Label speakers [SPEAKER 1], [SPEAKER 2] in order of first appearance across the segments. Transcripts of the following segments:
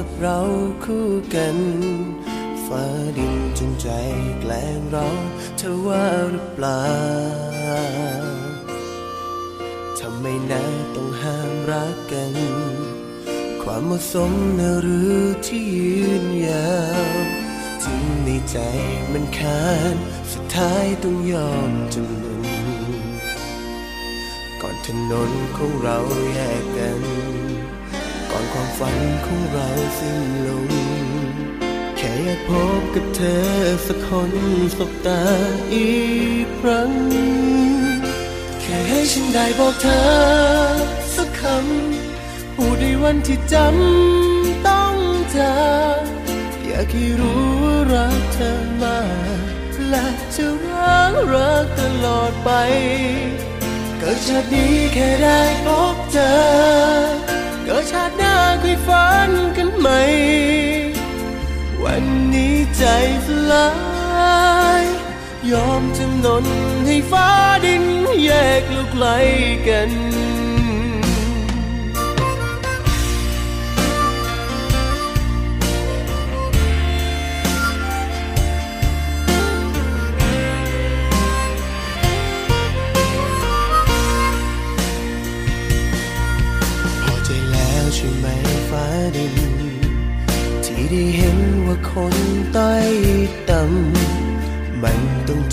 [SPEAKER 1] จับเราคู่กันฟ้าดินจงใจแกล้งเราเธอว่าหรือเปล่าทำไมนะต้องห้ามรักกัน ความเหมาะสมนะหรือที่ยืนยาวถึงในใจมันคานสุดท้ายต้องยอมจำนนก่อนถนนของเราแยกกัน อนความฝันของเราสิ้นลง แค่อยากพบกับเธอสักคนสบตาอีกครั้ง แค่ให้ฉันได้บอกเธอสักคำพูดในวันที่จำต้องเจออยากให้รู้ว่ารักเธอมากและจะรักรักตลอดไป เกิดชาตินี้แค่ได้พบเจอ ชาติหน้าคุยฝันกันไหมวันนี้ใจสลาย ยอมจำนนให้ฟ้าดินแยกลูกไกลกัน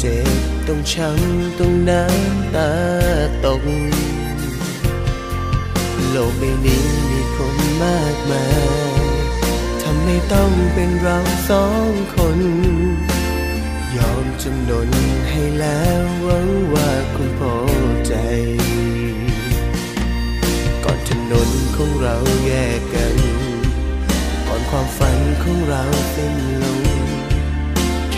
[SPEAKER 1] จ็บต้องช้ำต้องน้ำตาตก โลกใบนี้มีคนมากมายทำไมต้องเป็นเราสองคน ยอมจำนนให้แล้วหวังว่าคุณพอใจ ก่อนถนนของเราแยกกัน ก่อนความฝันของเราสิ้นลง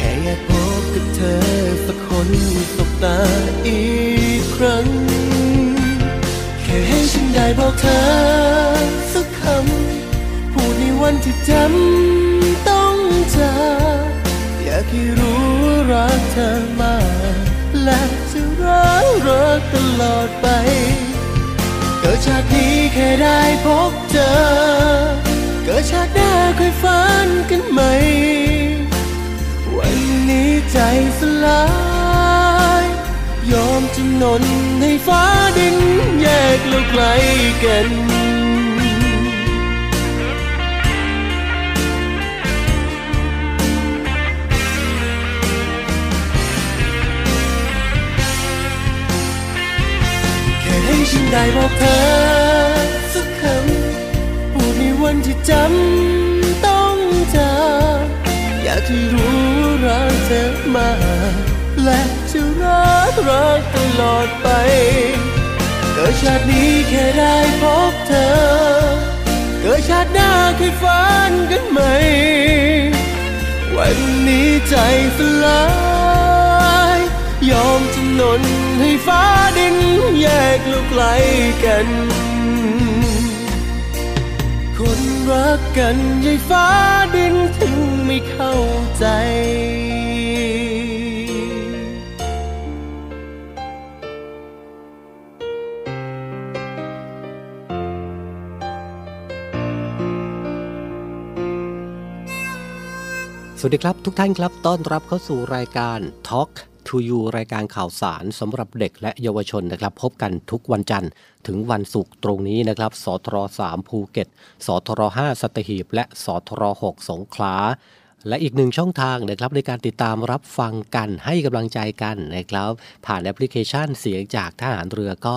[SPEAKER 1] ค่อยากพบกับเธอสักคนสบตาอีกครั้ง แค่ให้ฉันได้บอกเธอสักคำ พูดในวันที่จำต้องเจออยากให้รู้ว่ารักเธอมา และจะรักรักตลอดไป เกิดชาตินี้แค่ได้พบเจอ เกิดชาติหน้าค่อยฝันกันไหม นี้ใจสลาย ยอมจำนนให้ฟ้าดินแยกเราไกลกันแค่ให้ฉันได้บอกเธอสักคำพูดในวันที่จำต้องเจออยากให้รู้รัก เธอมา และจะ
[SPEAKER 2] รักตลอดไป เกิดชาตินี้แค่ได้พบเธอ เกิดชาติหน้าเคยฝันกันไหม วันนี้ใจสลายยอมจำนนให้ฟ้าดินแยกลูกไกลกัน คนรักกันยายฟ้าดินถึงไม่เข้าใจ
[SPEAKER 3] สวัสดีครับ ทุกท่านครับต้อนรับเข้าสู่รายการ Talk to You รายการข่าวสารสำหรับเด็กและเยาวชนนะครับ พบกันทุกวันจันทร์ถึงวันศุกร์ตรงนี้นะครับสทร3ภูเก็ตสทร5สัตหีบ และสทร6สงขลา และอีกหนึ่งช่องทางนะครับในการติดตามรับฟังกันให้กำลังใจกันนะครับ ผ่านแอปพลิเคชันเสียงจากทหารเรือก็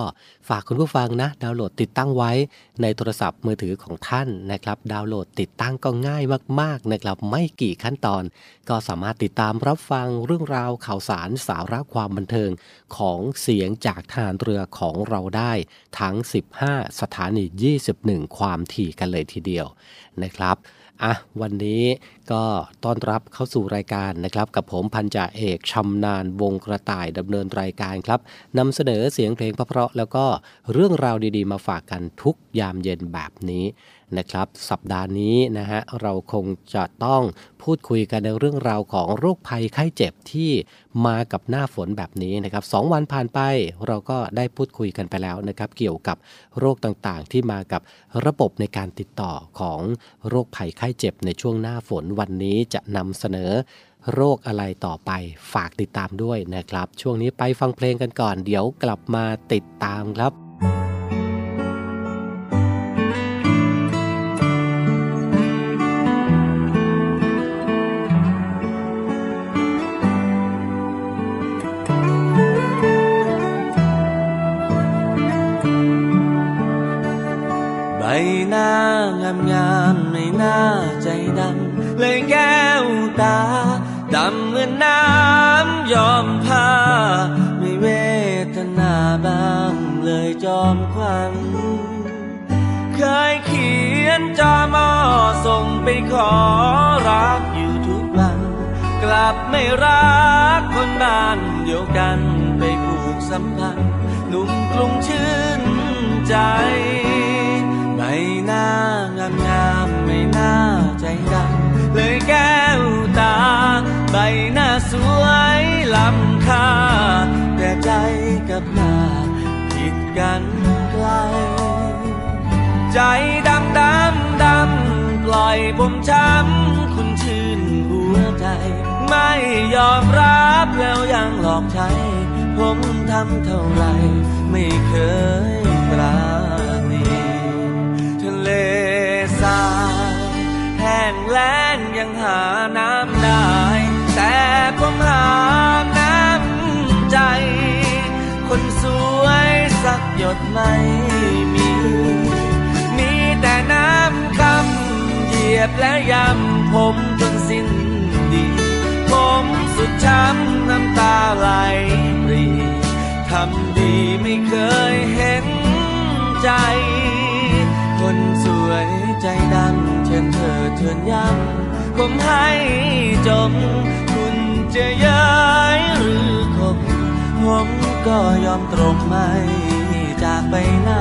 [SPEAKER 3] ฝากคุณผู้ฟังนะ ดาวน์โหลดติดตั้งไว้ในโทรศัพท์มือถือของท่านนะครับ ดาวน์โหลดติดตั้งก็ง่ายมากๆนะครับ ไม่กี่ขั้นตอน ก็สามารถติดตามรับฟังเรื่องราวข่าวสารสาระความบันเทิงของเสียงจากทหารเรือของเราได้ ทั้ง 15 สถานี 21 ความถี่กันเลยทีเดียวนะครับ อะวันนี้ก็ต้อนรับเข้าสู่รายการนะครับ กับผมพันจ่าเอกชำนาญวงกระต่ายดำเนินรายการครับนำเสนอเสียงเพลงเพราะๆแล้วก็เรื่องราวดีๆ มาฝากกันทุกยามเย็นแบบนี้ นะครับ สัปดาห์นี้นะฮะเราคงจะต้องพูดคุยกันในเรื่องราวของโรคภัยไข้เจ็บที่มากับหน้าฝนแบบนี้นะครับสองวันผ่านไปเราก็ได้พูดคุยกันไปแล้วนะครับ เกี่ยวกับโรคต่างๆ ที่มากับระบบในการติดต่อของโรคภัยไข้เจ็บในช่วงหน้าฝนวันนี้จะนำเสนอโรคอะไรต่อไปฝากติดตามด้วยนะครับ ช่วงนี้ไปฟังเพลงกันก่อน เดี๋ยวกลับมาติดตามครับ
[SPEAKER 2] หน้างามงามไม่น่าใจดำเลยแก้วตาดำเหมือนน้ำยอมผ้าไม่เวทนาบ้างเลยจอมควันเคยเขียนจอมอส่งไปขอรักอยู่ทุกวัน กลับไม่รักคนบ้านเดียวกันไปผูกสัมพันธ์หนุ่มกรุงชื่นใจ น้างามงามไม่น่าใจดำเลยแก้วตา ใบหน้าสวยล้ำค่า แต่ใจกับหน้าผิดกันไกล ใจดำดำดำปล่อยผมช้ำคุณชื่นหัวใจ ไม่ยอมรับแล้วยังหลอกใช้ ผมทำเท่าไรไม่เคยปรา งแล้งยังหาน้ำได้ แต่ผมหาน้ำใจ คนสวยสักหยดไม่มี มีแต่น้ำคำเหยียบและยำผมจนสิ้นดี ผมสุดช้ำน้ำตาไหลปรีทำดีไม่เคยเห็นใจ คนสวย ใจดำเชิญเธอเชิญย้ำผมให้จม คุณจะย้ายหรือคบผมก็ยอมตรงไม่จากไปไหน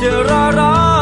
[SPEAKER 2] จะรอรอรอ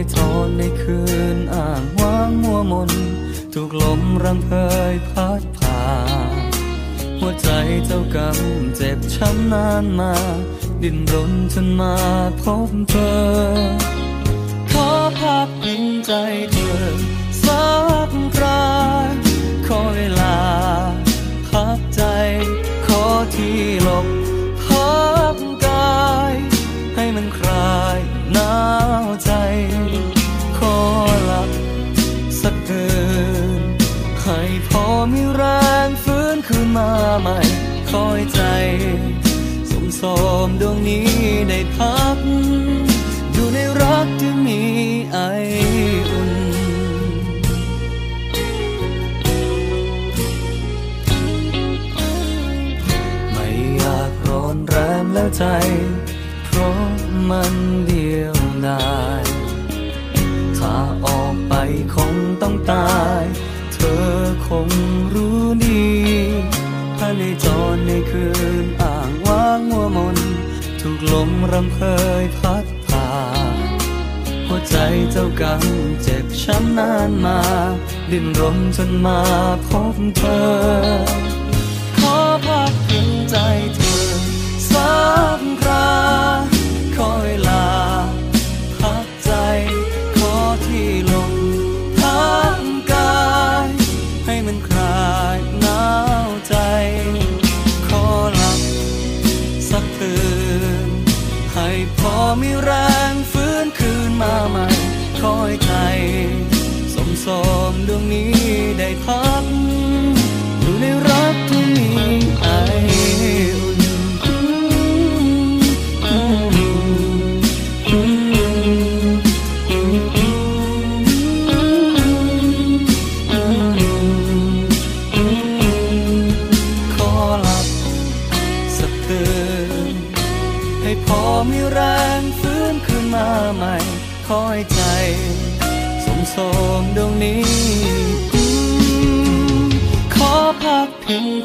[SPEAKER 4] พระในทรในคืนอ่างว่างมัวมน ถูกลมรังเพยพัดผ่า หัวใจเจ้ากรรมเจ็บช้ำนานมา ดิ้นรนจนมาพบเธอ ขอพักใจเธอสักครั้ง ใจ ขอหลับสักคืนให้พอมีแรงฟื้นคืนมาใหม่ คอยใจสมสมดวงนี้ได้พัก อยู่ในรักที่มีไออุ่นไม่อยากร้อนแรงแล้วใจ เพราะมันดี ยวดายถ้าออกไปคงต้องตาย เธอคงรู้ดีถ้าในจรในคืนอ่างว่างมัวมน ถูกลมรำเพยพัดผ่านหัวใจเจ้ากรรมเจ็บช้ำนานมา ดิ้นรนจนมาพบเธอ มีแรงฟื้นคืนมาใหม่คอยใจสมสมดวงนี้ได้พัก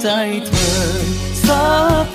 [SPEAKER 4] พิงใ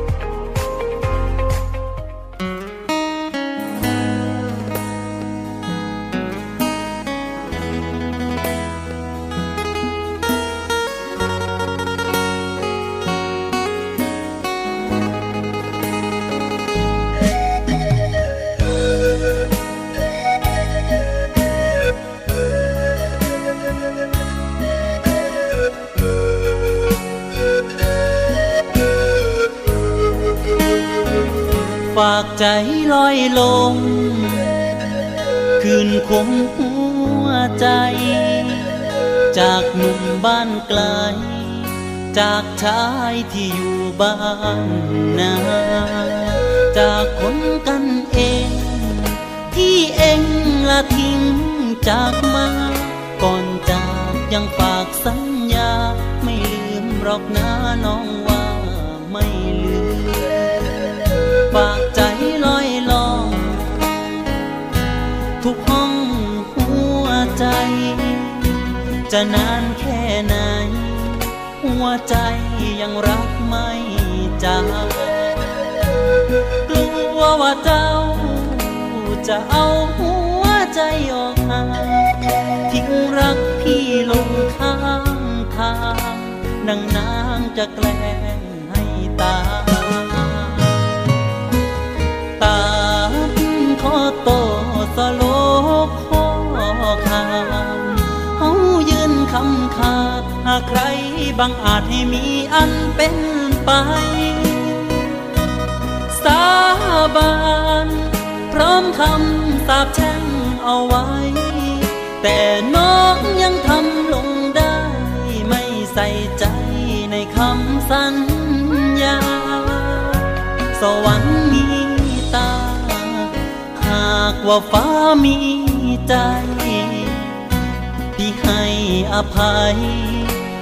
[SPEAKER 5] ใจลอยลง คืนคมหัวใจ จากหนุ่มบ้านไกล จากชายที่อยู่บ้านนา จากคนกันเอง ที่เองละทิ้งจากมา ก่อนจากยังฝากสัญญา ไม่ลืมหรอกนะน้อง จะนานแค่ไหน หัวใจยังรักไม่จางกลัวว่าเจ้า จะเอาหัวใจออกห่างทิ้งรักพี่ลงข้างทางนางนางจะแกล้ง ใครบังอาจให้มีอันเป็นไป สาบานพร้อมคำสาบแช่งเอาไว้ แต่น้องยังทำลงได้ ไม่ใส่ใจในคำสัญญา สวรรค์มีตา หากว่าฟ้ามีใจพี่ให้อภัย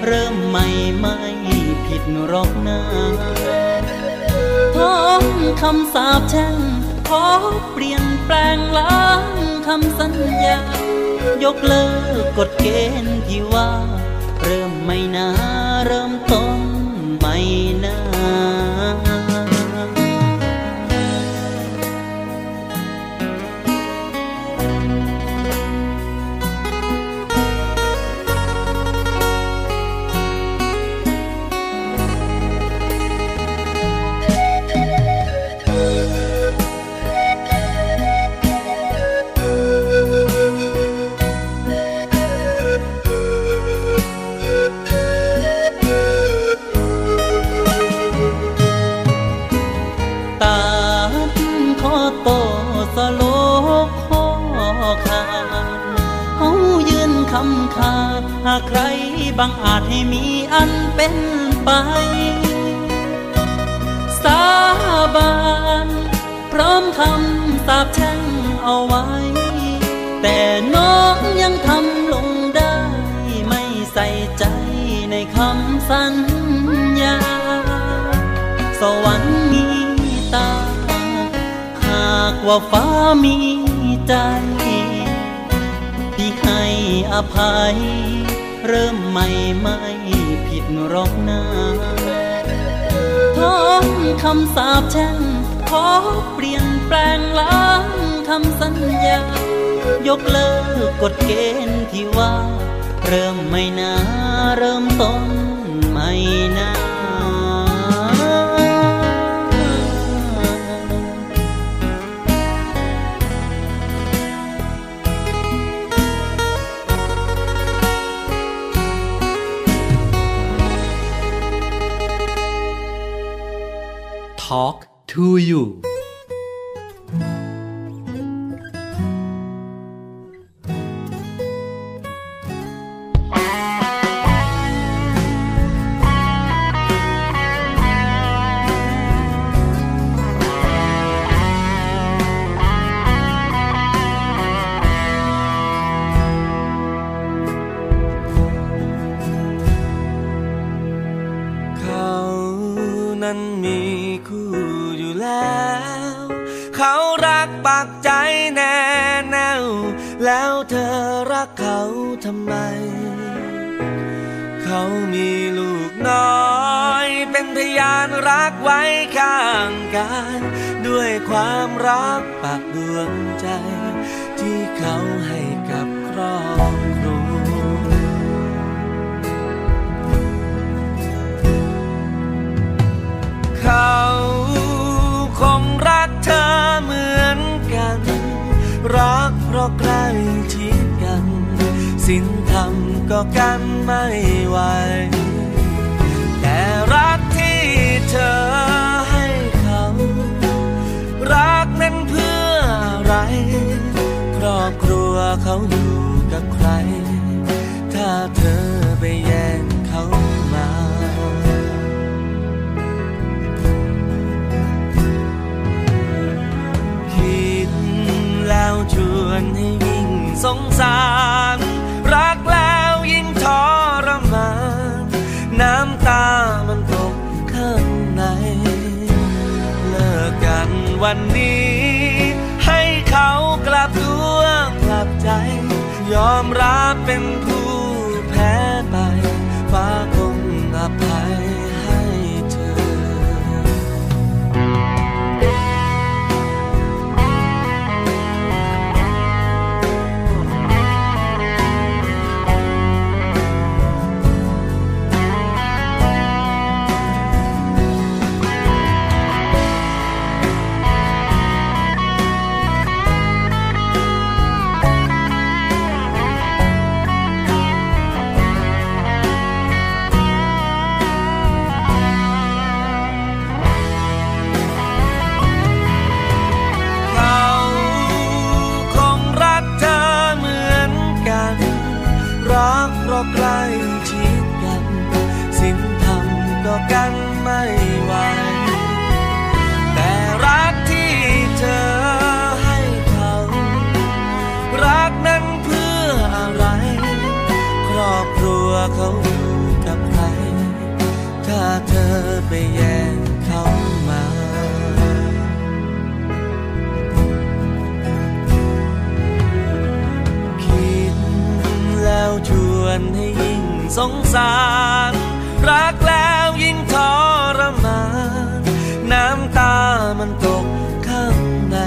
[SPEAKER 5] เริ่มใหม่ไม่ผิดหรอกนะท้องคำสาปแช่งขอเปลี่ยนแปลงล้างคำสัญญา ยกเลิกกฎเกณฑ์ที่ว่า เริ่มไม่นาเริ่มต้นไม่นา ใครบังอาจให้มีอันเป็นไป สาบานพร้อมคำสาบแช่งเอาไว้ แต่น้องยังทำลงได้ ไม่ใส่ใจในคำสัญญา สวรรค์มีตา หากว่าฟ้ามีใจพี่ให้อภัย เริ่มใหม่ไม่ผิดหรอกนาท้องคำสาบแช่งขอเปลี่ยนแปลงล้างคำสัญญา ยกเลิกกฎเกณฑ์ที่ว่า เริ่มไม่นาเริ่มต้นไม่นา
[SPEAKER 6] Talk to you
[SPEAKER 2] สินทำก็กันไม่ไหว แต่รักที่เธอให้เขารักนั้นเพื่ออะไร ครอบครัวเขาอยู่กับใคร ถ้าเธอไปแย่งเขามาคิดแล้วชวนให้วิ่งสงสาร วันนี้ ให้เขากลับตัวกลับใจ ยอมรับเป็นผู้ สงสาร รักแล้วยิ่งทรมาน น้ำตามันตกข้างใน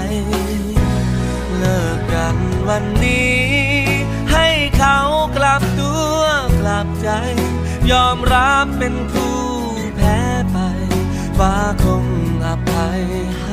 [SPEAKER 2] เลิกกันวันนี้ ให้เขากลับตัวกลับใจ ยอมรับเป็นผู้แพ้ไปฟ้าคงอภัยให้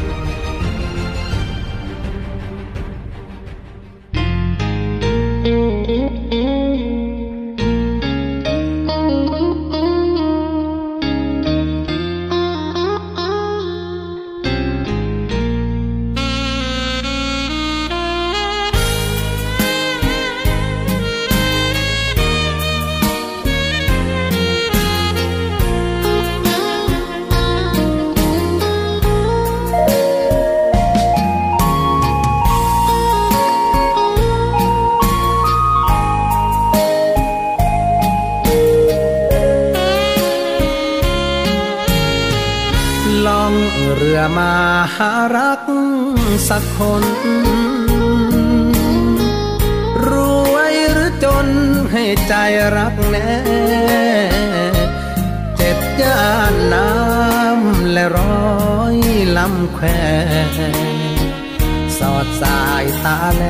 [SPEAKER 7] 4584า
[SPEAKER 8] หารักสักคน รวยหรือจนให้ใจรักแน่ เจ็บย่านน้ำและร้อยลำแควสอดสายตาแล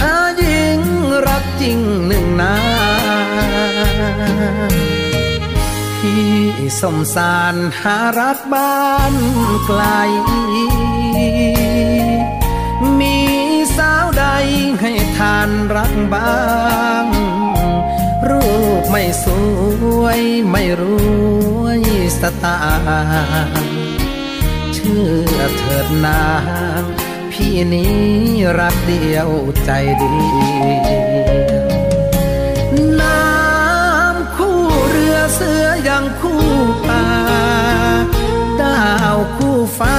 [SPEAKER 8] หาหญิงรักจริงหนึ่งนา พี่สมสารหารักบ้านไกล มีสาวใดให้ทานรักบ้าง รูปไม่สวยไม่รวยสตาร์เชื่อเถิดนางพี่นี้รักเดียวใจเดียว สือยังคู่ป่าดาวคู่ฟ้า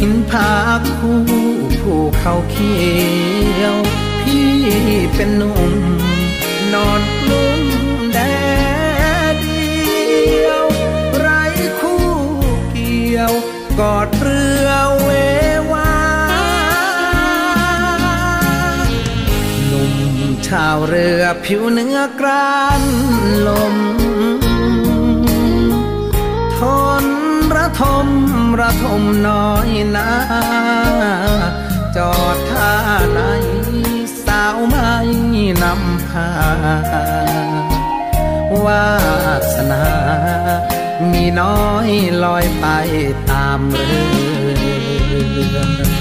[SPEAKER 8] หินผาคู่ภูเขาเขียว พี่เป็นหนุ่มนอนกลุ้มแดดเดียว ไรคู่เกี่ยว กอดเรือเววาหนุ่มชาวเรือผิวเนื้อกรานลม ทมระทมน้อยนาจอดท่าไหนสาวไม่นำพาวาสนา มีน้อยลอยไปตามเรือ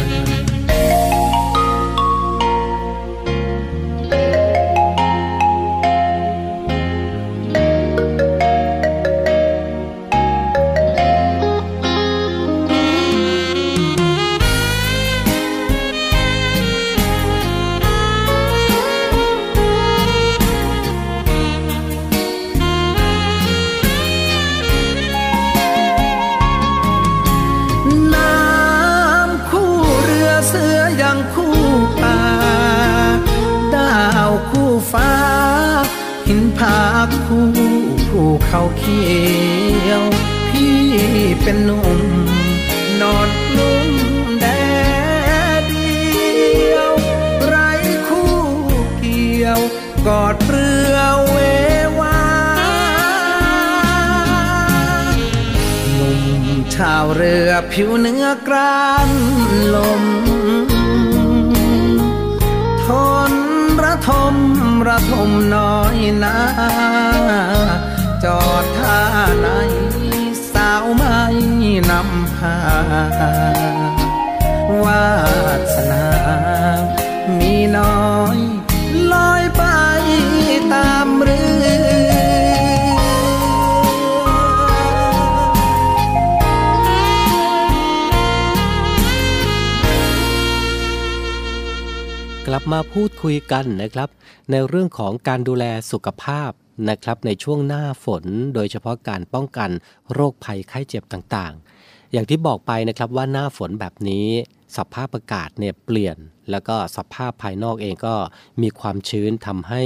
[SPEAKER 8] เขาเขียว พี่เป็นหนุ่ม นอนกลุ้มแดดเดียว ไรคู่เกี่ยว กอดเรือเววาหนุ่มชาวเรือผิวเนื้อกรานลม ทนระทมระทมน้อยนา จอดท่าไหน สาวไม่นำพาวาสนา มีน้อยลอยไปตามเรือ
[SPEAKER 3] กลับมาพูดคุยกันนะครับ ในเรื่องของการดูแลสุขภาพ นะครับในช่วงหน้าฝนโดยเฉพาะการป้องกันโรคภัยไข้เจ็บต่างๆ อย่างที่บอกไปนะครับว่าหน้าฝนแบบนี้สภาพอากาศเนี่ยเปลี่ยน แล้วก็สภาพภายนอกเองก็มีความชื้นทำให้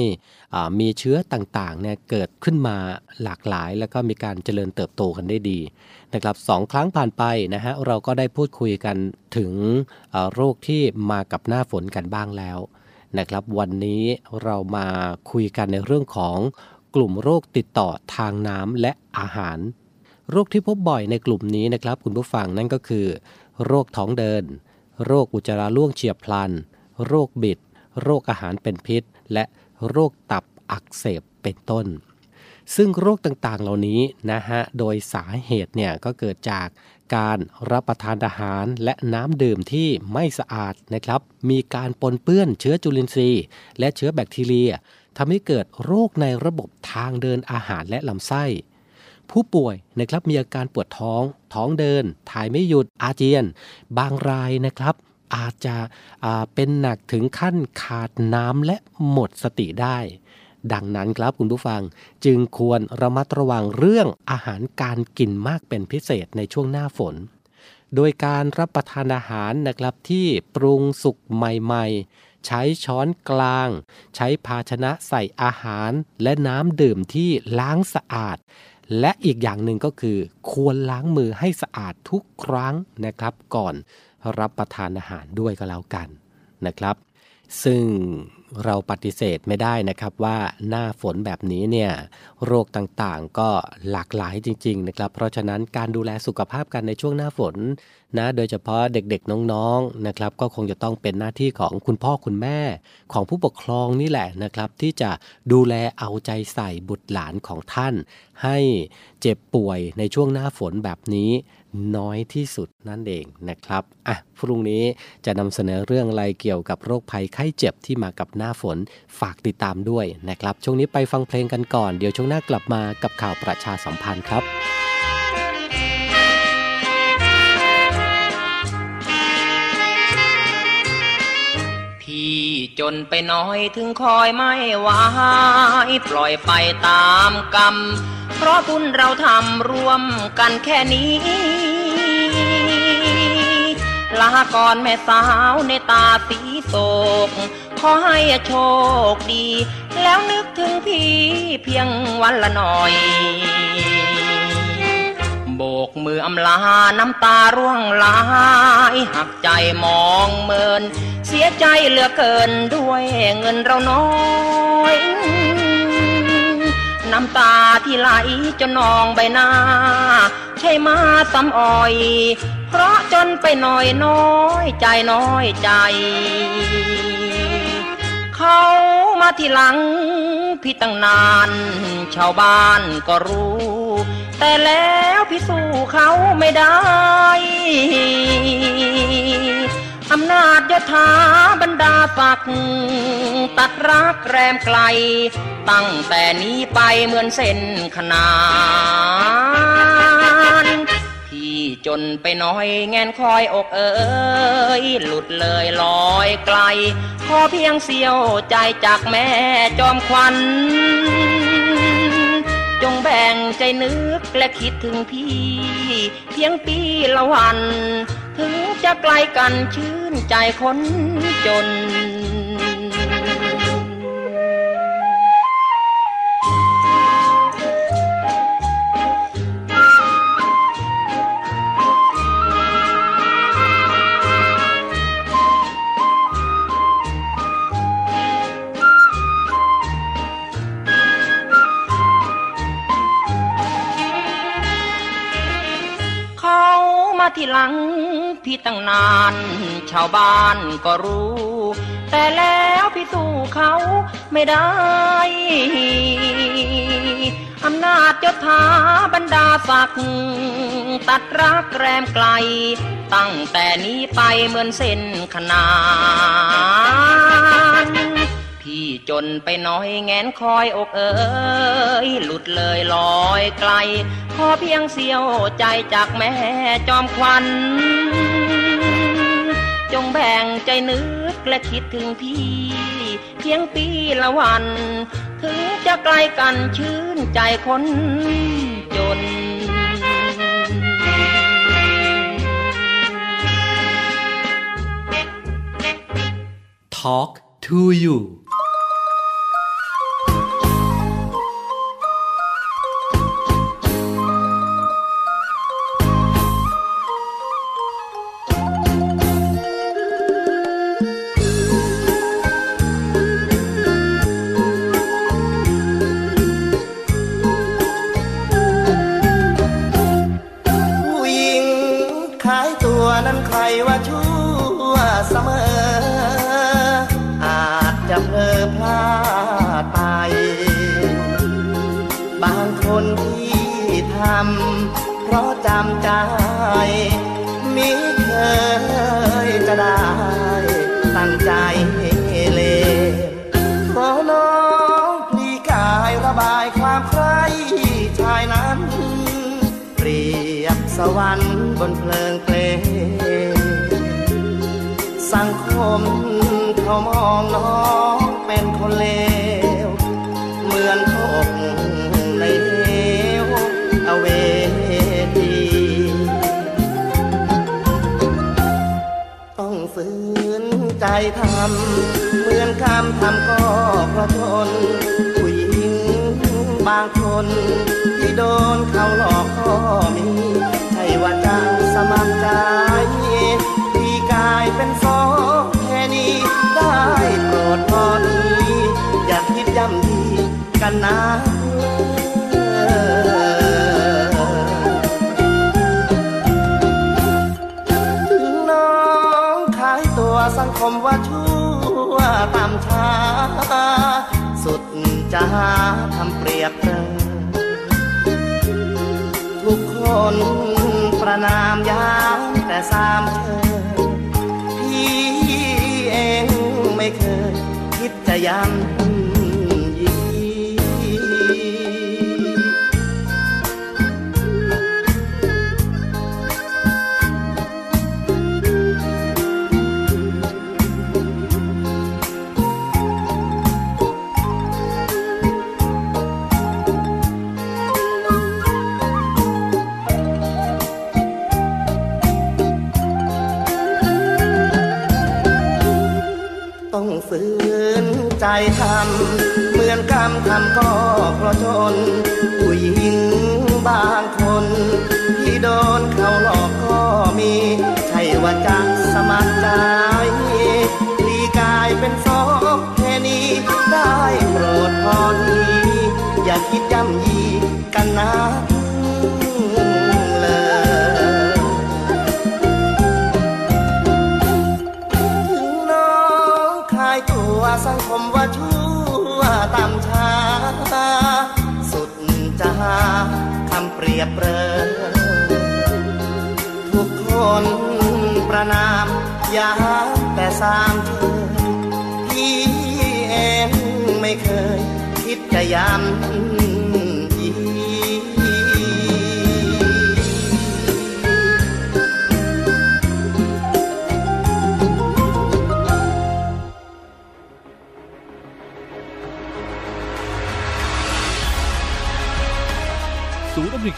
[SPEAKER 3] มีเชื้อต่างๆเนี่ยเกิดขึ้นมาหลากหลาย แล้วก็มีการเจริญเติบโตกันได้ดีนะครับสองครั้งผ่านไปนะฮะเราก็ได้พูดคุยกันถึงโรคที่มากับหน้าฝนกันบ้างแล้วนะครับวันนี้เรามาคุยกันในเรื่องของ กลุ่มโรคติดต่อทางน้ำและอาหาร โรคที่พบบ่อยในกลุ่มนี้นะครับ คุณผู้ฟังนั่นก็คือ โรคท้องเดิน โรคอุจจาระร่วงเฉียบพลัน โรคบิด โรคอาหารเป็นพิษ และโรคตับอักเสบเป็นต้น ซึ่งโรคต่างๆเหล่านี้นะฮะโดยสาเหตุเนี่ยก็เกิดจากการรับประทานอาหารและน้ำดื่มที่ไม่สะอาดนะครับ มีการปนเปื้อนเชื้อจุลินทรีย์ และเชื้อแบคทีเรีย ทำให้เกิดโรคในระบบทางเดินอาหารและลำไส้ ผู้ป่วยนะครับมีอาการปวดท้อง ท้องเดิน ถ่ายไม่หยุดอาเจียน บางรายนะครับ อาจจะเป็นหนักถึงขั้นขาดน้ำและหมดสติได้ ดังนั้นครับคุณผู้ฟังจึงควรระมัดระวังเรื่องอาหารการกินมากเป็นพิเศษในช่วงหน้าฝนโดยการรับประทานอาหารนะครับที่ปรุงสุกใหม่ ๆ ใช้ช้อนกลาง ใช้ภาชนะใส่อาหารและน้ำดื่มที่ล้างสะอาด และอีกอย่างหนึ่งก็คือ ควรล้างมือให้สะอาดทุกครั้งนะครับ ก่อนรับประทานอาหารด้วยก็แล้วกันนะครับ ซึ่งเราปฏิเสธไม่ได้นะครับว่าหน้าฝนแบบนี้เนี่ยโรคต่างๆก็หลากหลายจริง ๆ นะครับ เพราะฉะนั้นการดูแลสุขภาพกันในช่วงหน้าฝน นะโดยเฉพาะเด็กๆน้องๆนะครับก็คงจะต้องเป็นหน้าที่ของคุณพ่อคุณแม่ ของผู้ปกครองนี่แหละนะครับที่จะดูแลเอาใจใส่บุตรหลานของท่าน ให้เจ็บป่วยในช่วงหน้าฝนแบบนี้น้อยที่สุดนั่นเองนะครับ อะ พรุ่งนี้จะนำเสนอเรื่องอะไรเกี่ยวกับโรคภัยไข้เจ็บที่มากับหน้าฝน ฝากติดตามด้วยนะครับ ช่วงนี้ไปฟังเพลงกันก่อน เดี๋ยวช่วงหน้ากลับมากับข่าวประชาสัมพันธ์ครับ
[SPEAKER 9] พี่จนไปน้อยถึงคอยไม่ไหวปล่อยไปตามกรรม เพราะบุญเราทำร่วมกันแค่นี้ ลาก่อนแม่สาวในตาสีโศก ขอให้โชคดี แล้วนึกถึงพี่เพียงวันละหน่อย กมืออำลา น้ำตาร่วงไหลายหักใจมองเมิน เสียใจเหลือเกินด้วยเงินเราน้อย น้ำตาที่ไหลจนนองใบหน้า ใช่มาซ้ำอ่อย เพราะจนไปหน่อยน้อยใจน้อยใจ เขามาทีหลังพี่ตั้งนาน ชาวบ้านก็รู้ แต่แล้วพี่สู้เขาไม่ได้ อำนาจยศถาบรรดาศักดิ์ตัดรักแรมไกล ตั้งแต่นี้ไปเหมือนเส้นขนานพี่จนไปน้อยแงนคอยอกเอ๋ยหลุดเลยลอยไกล ขอเพียงเสียวใจจากแม่จอมควัน จงแบ่งใจนึกและคิดถึงพี่ เพียงปีละวัน ถึงจะไกลกันชื่นใจคนจน ที่หลังพี่ตั้งนาน ชาวบ้านก็รู้ แต่แล้วพี่สู้เขาไม่ได้ อำนาจยศถาบรรดาศักดิ์ตัดรักแรมไกล ตั้งแต่นี้ไปเหมือนเส้นขนาน จนไปน้อยแงนคอยอกเอ๋ยหลุดเลยลอยไกล ขอเพียงเสียวใจจากแม่จอมควันจงแบ่งใจนึกและคิดถึงพี่ เพียงปีละวัน ถึงจะไกลกันชื่นใจคนจน
[SPEAKER 6] Talk to you
[SPEAKER 10] ว่าชั่วเสมอ อาจจะเพลอพลาดไป บางคนที่ทำเพราะจำใจมิเคยจะได้ ตั้งใจเลวขอน้องพลีกายระบายความใครชายนั้น เปรียบสวรรค์บนเพลิงเปลว มเขามองน้องเป็นคนเลว เหมือนตกในเหวอเวทีต้องฝืนใจทำเหมือนคำทำก็เพราะทนผู้หญิงบางคน ที่โดนเขาหลอกก็มีใช่ว่าจะสมัครใจที่กลายเป็นสอง โปรดพอดีอย่าคิดย่ำดีกันนะ gian gì Hãy subscribe ยันยีถทำเหมือนกรรมทำก็เพราะจนผู้หญิงบางคน ที่โดนเขาหลอกก็มี ใช่ว่าจะสมัครใจลีกายเป็นสองแค่นี้ ได้โปรดพอทีอย่าคิดย่ำยีกันนะ ยบเรินทุกคนประนามอย่าแต่สามเธอพี่เองไม่เคยคิดจะย้ำ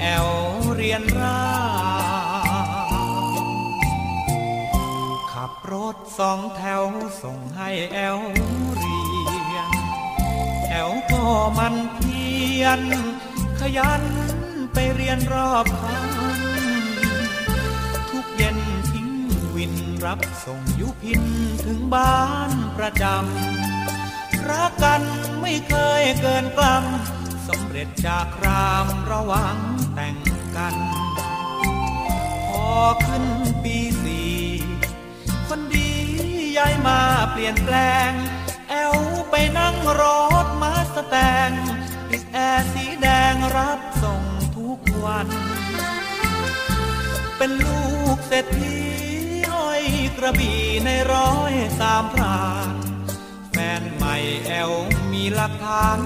[SPEAKER 11] แอวเรียนราขับรถสองแถวส่งให้แอลเรียน แอลก็มันเพียน ขยันไปเรียนรอบคันทุกเย็นทิ้งวินรับส่งยุพินถึงบ้านประจำรักกันไม่เคยเกินกล้ำสำเร็จจากรามระวัง กัน พอขึ้นปีสี่คนดีย้ายมาเปลี่ยนแปลง แอลไปนั่งรถมาสแตงติดแอร์สีแดงรับส่งทุกวัน เป็นลูกเศรษฐีห้อยกระบี่ในร้อยสามพรานแฟนใหม่แอลมีหลักฐาน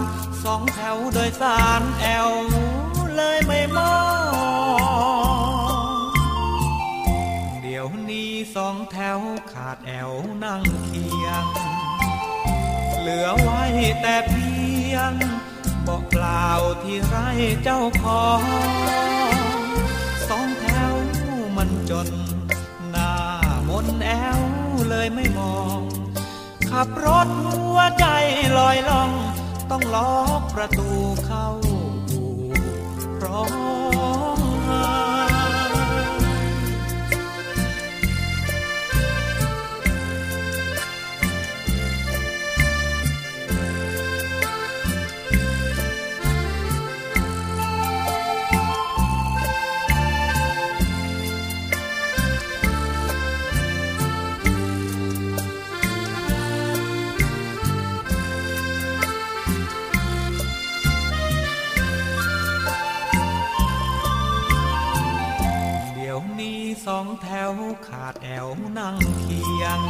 [SPEAKER 11] สองแถวโดยสารแอลเลยไม่มอง ยวนี้สองแถวขาดแอวนั่งเคียง เหลือไว้แต่เพียงบอกเปล่าที่ไรเจ้าของสองแถวมันจน หน้ามนแอวเลยไม่มอง ขับรถหัวใจลอยล่อง ต้องล็อกประตูเข้าร้อง สองแถวขาดแอวนั่งเคียง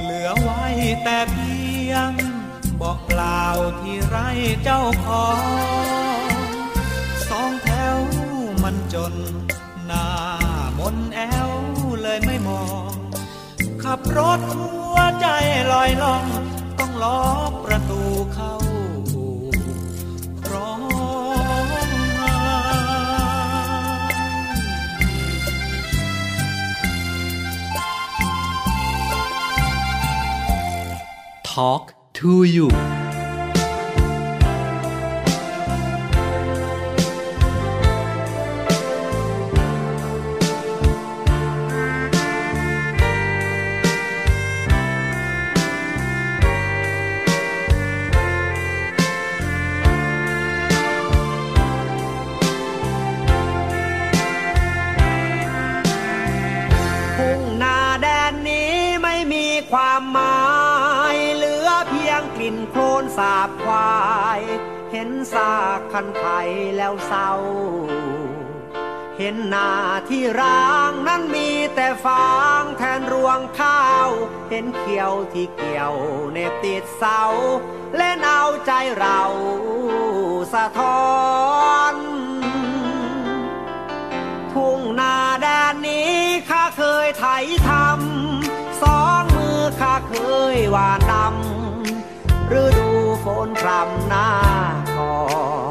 [SPEAKER 11] เหลือไว้แต่เพียงบ
[SPEAKER 12] อกเปล่าที่ไรเจ้าของสองแถวมันจน หน้ามนแอวเลยไม่มอง ขับรถหัวใจลอยล่อง ต้องล็อกประตูเข้า
[SPEAKER 6] Talk to you
[SPEAKER 13] คันไถแล้วเศร้า เห็นนาที่ร้างนั้นมีแต่ฟางแทนรวงข้าว เห็นเขียวที่เกี่ยวเนบติดเสา เล่นเอาใจเราสะท้อน ทุ่งนาแดนนี้ข้าเคยไถทำสองมือข้าเคยหวานดำฤดูฝนพรำหน้าก่อ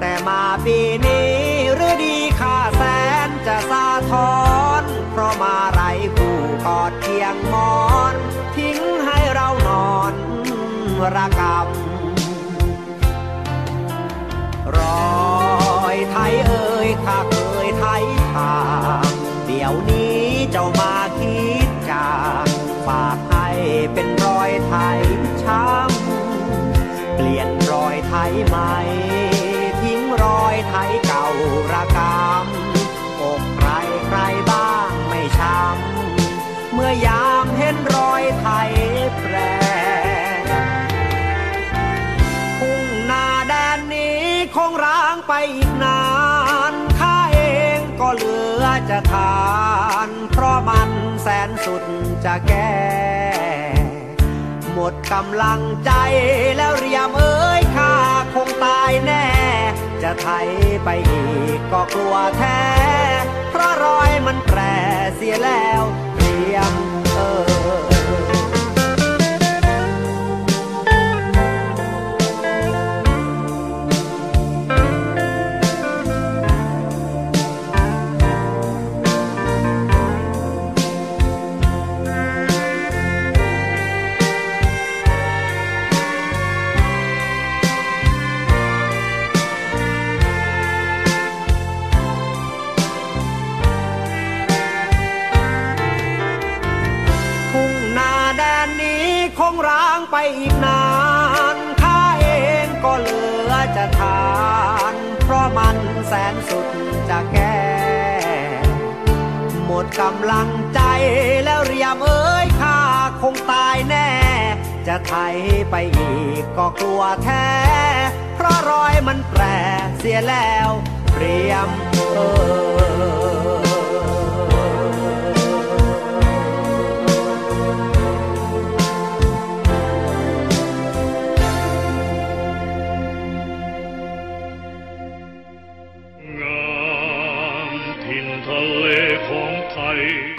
[SPEAKER 13] แต่มาปีนี้ฤดีข้าแสนจะสาทอนเพราะมาไรผู้กอดเคียงมอน ทิ้งให้เรานอนระกำรอยไทยเอ่ยข้าเคยไทยทางเดี๋ยวนี้เจ้ามาคิดจากฝากให้เป็นรอยไทยช้ำเปลี่ยนรอยไทยใหม่ ไทยแปรทุ่งนาแดนนี้คงร้างไปอีกนานข้าเองก็เหลือจะทาน เพราะมันแสนสุดจะแก้หมดกำลังใจแล้วเรียมเอ้ยข้าคงตายแน่ จะไถไปอีกก็กลัวแท้ เพราะรอยมันแปรเสียแล้วเรียม กำลังใจแล้วเรียมเอ้ยข้าคงตายแน่ จะไถไปอีกก็กลัวแท้ เพราะรอยมันแปรเสียแล้ว เรียมเออ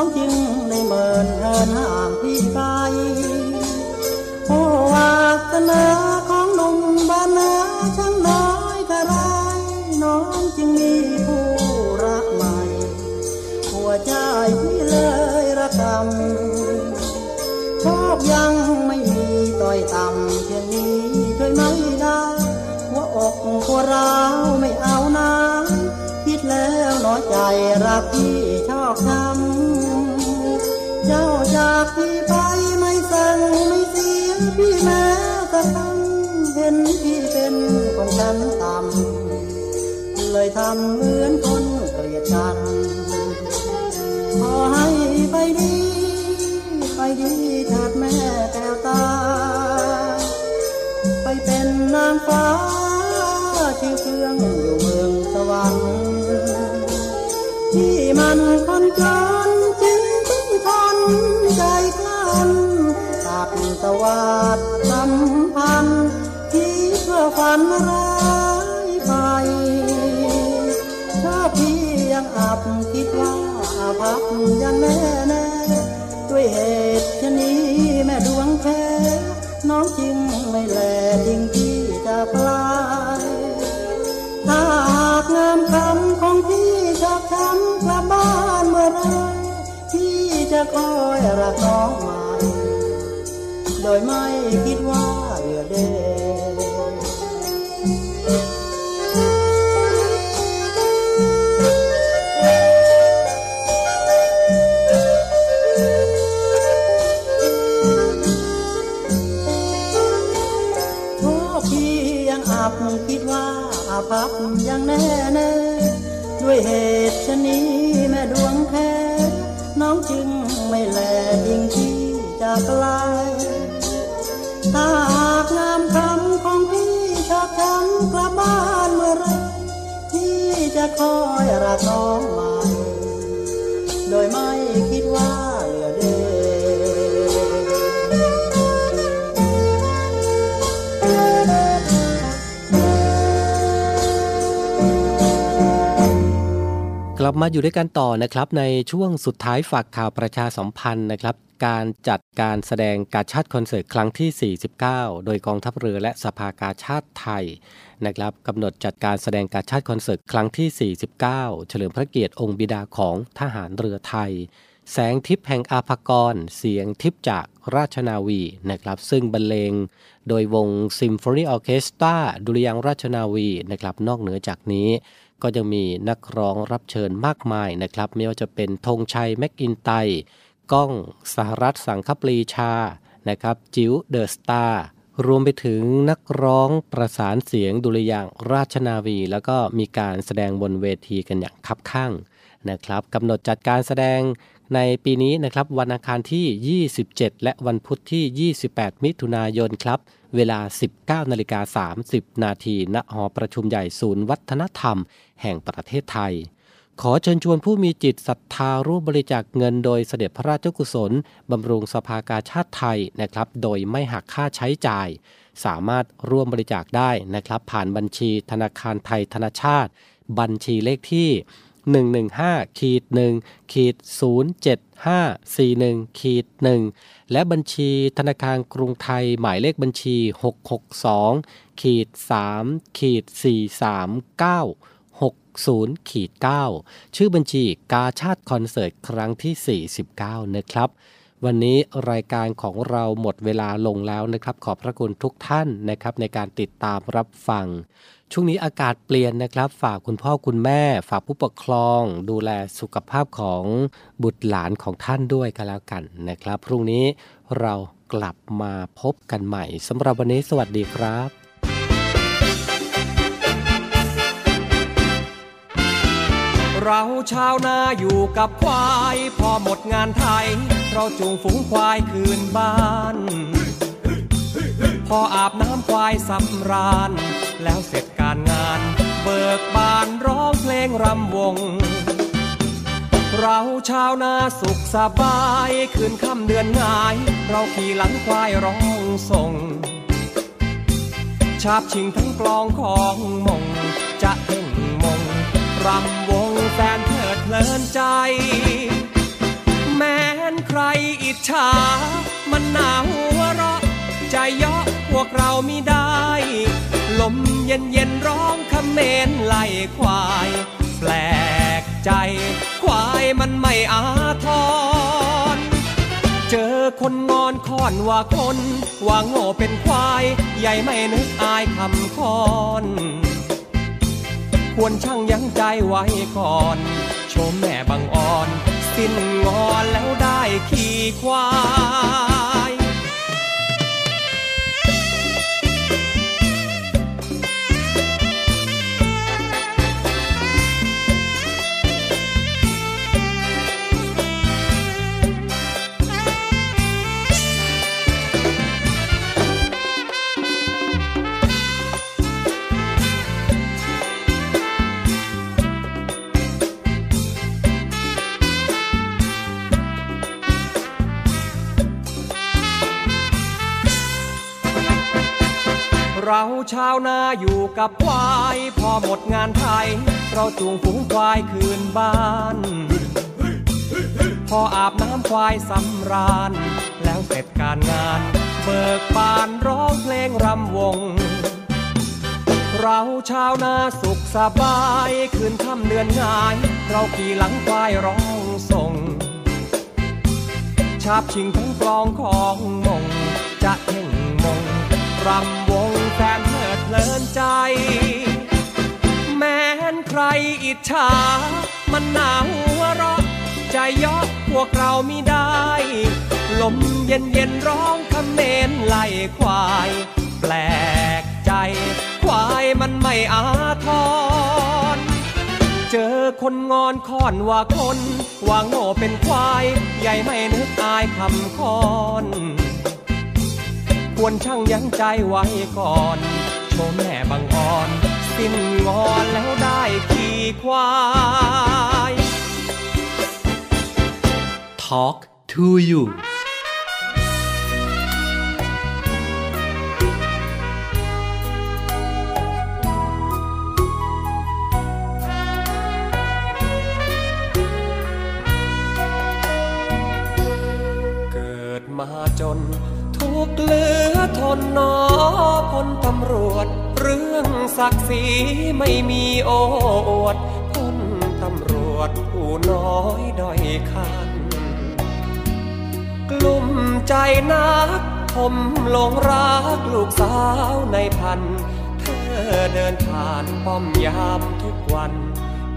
[SPEAKER 14] น้องจึงในเมินเดินห่างพี่ไปโอ้วาสนาของหนุ่มบ้านนาช่างน้อยเท่าไรน้องจึงมีผู้รักใหม่ หัวใจพี่เลยระกำโชคยังไม่มีต่อยต่ำเพียงนี้ช่วยไม่ได้หัวอกหัวเราวไม่เอานะคิดแล้วน้อยใจรักพี่ชอบทำ เจ้าจากพี่ไปไม่สั่งไม่เสียพี่แม้แต่คำเห็นพี่เป็นคนชั้นต่ำเลยทำเหมือนคนเกลียดกันขอให้ไปดี ไปดีเถิดแม่แก้วตา ไปเป็นนางฟ้าชื่อเครื่องอยู่เมืองสวรรค์ ตักตะวัดสัมพันธ์ที่เพื่อฝันร้ายไปชอบพี่ยังอับคิดว่าพักยังแน่แน่ด้วยเหตุชนี้แม่ดวงแพ้น้องจึงไม่แลจริงที่จะปลายถ้าหากงามคำของพี่ชอบทำกลับบ้านเมื่อไรพี่จะคอยรักน้องม่โด ยไม่คิดว่าเหลือเดโอ้พี่ยังอับคิดว่าอาภัพยังแน่แน่ด้วยเหตุชนี้แม่ดวงแท้น้องจึงไม่แลยิงที่จากล้า งามคำของพี่ชอบทำกลับบ้านเมื่อไรพี่จะคอยรักน้องใหม่โดยไม่คิดว่าเหลือเด
[SPEAKER 3] กลับมาอยู่ด้วยกันต่อนะครับในช่วงสุดท้ายฝากข่าวประชาสัมพันธ์นะครับ การจัดการแสดงการชาติคอนเสิร์ตครั้งที่ 49 โดยกองทัพเรือและสภากาชาติไทยนะครับกำหนดจัดการแสดงการชาติคอนเสิร์ตครั้งที่ 49 เฉลิมพระเกียรติองค์บิดาของทหารเรือไทย แสงทิพย์แห่งอาภากร เสียงทิพย์จากราชนาวีนะครับซึ่งบรรเลงโดยวงซิมโฟนีออเคสตราดุริยางราชนาวีนะครับนอกเหนือจากนี้ก็ยังมีนักร้องรับเชิญมากมายนะครับไม่ว่าจะเป็นธงชัยแม็กอินไต ก้องสหรัฐสังคปรีชานะครับจิ๋วเดอะสตาร์รวมไปถึงนักร้องประสานเสียงดุริยางราชนาวี แล้วก็มีการแสดงบนเวทีกันอย่างคับข้างนะครับกำหนดจัดการแสดงในปีนี้นะครับวันอังคารที่ 27 และวันพุธที่ 28 มิถุนายนครับ เวลา 19นาฬิกา30 นาทีณหอประชุมใหญ่ศูนย์วัฒนธรรม แห่งประเทศไทย ขอเชิญชวนผู้มีจิตศรัทธาร่วมบริจาคเงินโดยเสด็จพระราชกุศล บำรุงสภากาชาติไทยนะครับ โดยไม่หักค่าใช้จ่าย สามารถร่วมบริจาคได้นะครับ ผ่านบัญชีธนาคารไทยธนชาติ บัญชีเลขที่ 115ขีด1ขีด07541ขีด1และบัญชีธนาคารกรุงไทยหมายเลขบัญชี 662ขีด3ขีด439 60ขีด9ชื่อบัญชีกาชาติคอนเสิร์ตครั้งที่ 49 นะครับวันนี้รายการของเราหมดเวลาลงแล้วนะครับ ขอบพระคุณทุกท่านนะครับในการติดตามรับฟัง ช่วงนี้อากาศเปลี่ยนนะครับ ฝากคุณพ่อคุณแม่ ฝากผู้ปกครอง ดูแลสุขภาพของบุตรหลานของท่านด้วยกันแล้วกันนะครับ พรุ่งนี้เรากลับมาพบกันใหม่สำหรับวันนี้สวัสดีครับ
[SPEAKER 12] เราชาวนาอยู่กับควาย พอหมดงานไทย เราจูงฝูงควายคืนบ้าน พออาบน้ำควายสำราญ แล้วเสร็จการงาน เบิกบานร้องเพลงรำวง เราชาวนาสุขสบายคืนค่ำเดือนงาย เราขี่หลังควายร้องส่งชาบชิงทั้งกลองของมงจจะเพ่งมงรำวง แฟนเถิดเพลินใจ แม้นใครอิจฉา มันหนาหัวเราะใจเยาะพวกเราไม่ได้ ลมเย็นเย็นร้องคำเมนไล่ควาย แปลกใจ ควายมันไม่อาทร เจอคนงอนคอนว่าคน ว่าโง่เป็นควาย ใหญ่ไม่นึกอายคำคอน ควรช่างยั้งใจไว้ก่อน ชมแม่บางอ่อน สิ้นงอนแล้วได้ขี่ควาย เราชาวนาอยู่กับควาย พอหมดงานไทย เราจูงฝูงควายคืนบ้าน พออาบน้ำควายสำราญ แล้วเสร็จการงาน เบิกบานร้องเพลงรำวง เราชาวนาสุขสบาย คืนค่ำเดือนงาย เราขี่หลังควายร้องส่งชาบชิงทั้งกลองของมง จะเท่งมงรำ ใจ แม้นใครอิจฉา มันหนาหัวเราะใจยาะพวกเราไม่ได้ ลมเย็นเย็นร้องคำเมนไล่ควาย แปลกใจ ควายมันไม่อาทร เจอคนงอนคอนว่าคน ว่าโง่เป็นควาย ใหญ่ไม่นึกอายคำคอนควรช่างยั้งใจไว้ก่อน โชว์แม่บางอ่อน สิ้นงอนแล้วได้ขี่ควาย
[SPEAKER 6] Talk to you
[SPEAKER 12] เกิดมาจน กข์เหลือทนนอพลตำรวจ เรื่องศักดิ์ศรีไม่มีโอ้อวดพลตำรวจผู้น้อยด้อยคันกลุ่มใจนักผมหลงรักลูกสาวในพัน เธอเดินผ่านป้อมยามทุกวัน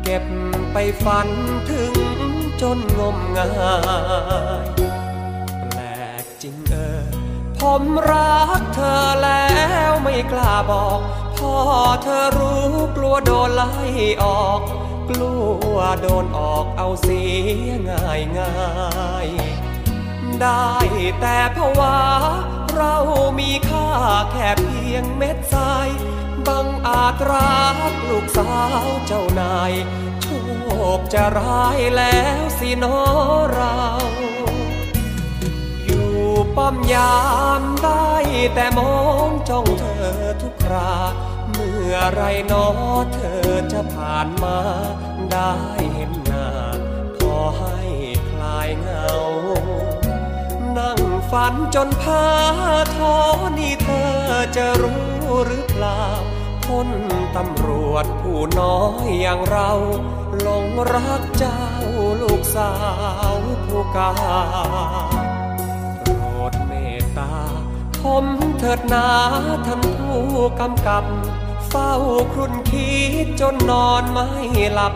[SPEAKER 12] เก็บไปฝันถึงจนงมงาย ผมรักเธอแล้วไม่กล้าบอกพ่อเธอรู้กลัวโดนไล่ออก กลัวโดนออกเอาเสียง่ายง่ายได้แต่ภาวะเรามีค่าแค่เพียงเม็ดทรายบังอาจรักลูกสาวเจ้านาย โชคจะร้ายแล้วสินอเรา ป้อมยามได้แต่มองจ้องเธอทุกครา เมื่อไรนอเธอจะผ่านมา ได้เห็นหน้าพอให้คลายเหงา นั่งฝันจนพาทอนี่เธอจะรู้หรือเปล่าคนตำรวจผู้น้อยอย่างเราหลงรักเจ้าลูกสาวผู้กา ผมเถิดนาท่านผู้กำกับ เฝ้าครุ่นคิดจนนอนไม่หลับ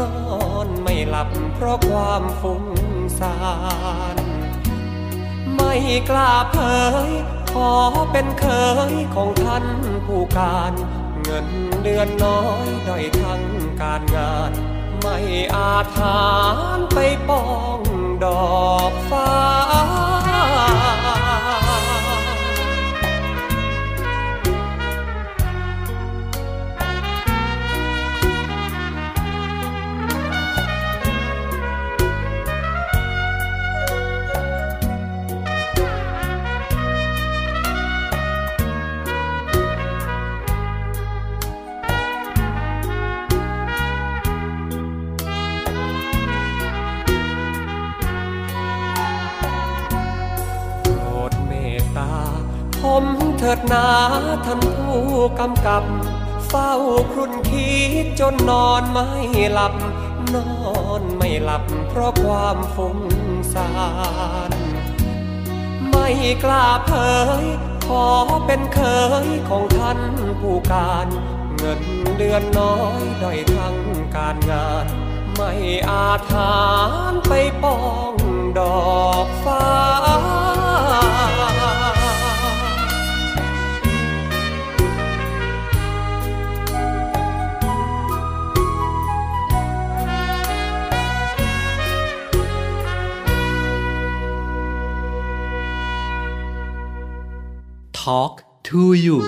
[SPEAKER 12] นอนไม่หลับเพราะความฟุ้งซ่านไม่กล้าเผย ขอเป็นเคยของท่านผู้การ เงินเดือนน้อยด้อยทั้งการงาน ไม่อาจหารไปป้องดอกฟ้า มเถิดนาท่านผู้กำกับ เฝ้าครุ่นคิดจนนอนไม่หลับ นอนไม่หลับเพราะความฟุ้งซ่านไม่กล้าเผย ขอเป็นเคยของท่านผู้การ เงินเดือนน้อยด้อยทั้งการงาน ไม่อาจหารไปป้องดอก
[SPEAKER 6] Talk to you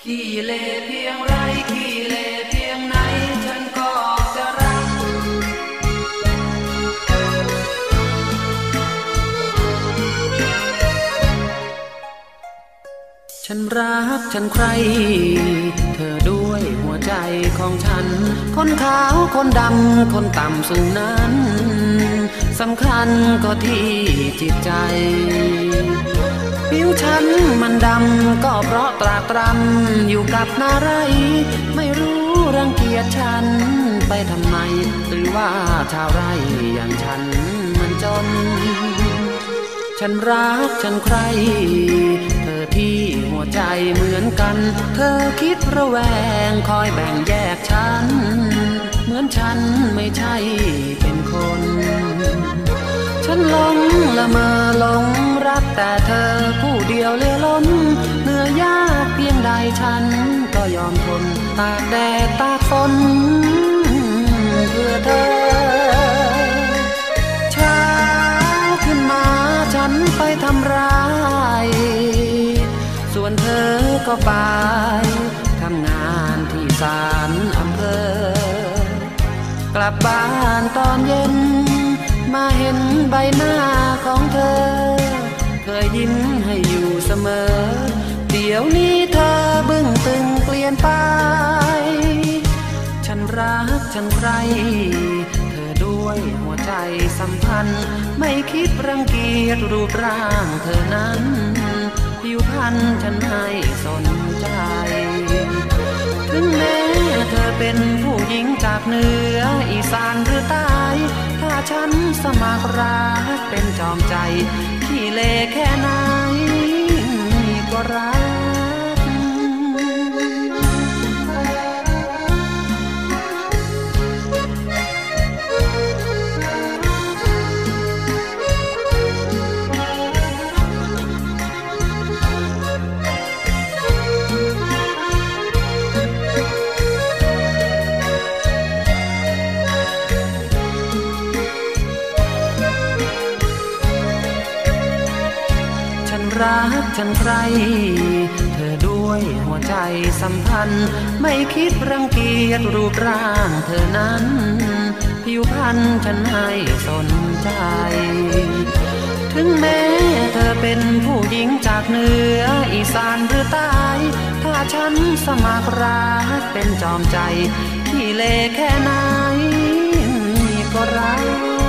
[SPEAKER 15] ขี้เลเพียงไรขี้เลเพียงไหนฉันก็จะรัก ฉันรักฉันใคร ของฉัน คนขาวคนดำ คนต่ำสูงนั้นสำคัญก็ที่จิตใจ ผิวฉันมันดำ ก็เพราะตรากตรำ อยู่กับนาไร ไม่รู้รังเกียจฉัน ไปทำไม หรือว่าชาวไรอย่างฉันมันจน ฉันรักฉันใคร อที่หัวใจเหมือนกัน เธอคิดระแวงคอยแบ่งแยกฉัน เหมือนฉันไม่ใช่เป็นคน ฉันหลงละเมอหลงรักแต่เธอผู้เดียวเลือล้นเหนื่อยยากเพียงใดฉันก็ยอมทนตากแดดตากฝนเพื่อเธอเช้าขึ้นมาฉันไปทำร้าย ส่วนเธอก็ไปทำงานที่ศาลอำเภอ กลับบ้านตอนเย็น มาเห็นใบหน้าของเธอ เคยยิ้มให้อยู่เสมอ เดี๋ยวนี้เธอบึ้งตึงเปลี่ยนไป ฉันรักฉันใคร เธอด้วยหัวใจสัมพันธ์ ไม่คิดรังเกียจรูปร่างเธอนั้น ผิวพรรณฉันให้สนใจ ถึงแม้เธอเป็นผู้หญิงจากเหนืออีสานหรือใต้ถ้าฉันสมัครรักเป็นจอมใจ ที่เลแค่ไหนก็รัก ฉันใคร เธอด้วยหัวใจสัมพันธ์ ไม่คิดรังเกียจรูปร่างเธอนั้นผิวพรรณฉันให้สนใจ ถึงแม้เธอเป็นผู้หญิงจากเหนืออีสานหรือใต้ถ้าฉันสมัครรักเป็นจอมใจขี้เลแค่ไหนก็รัก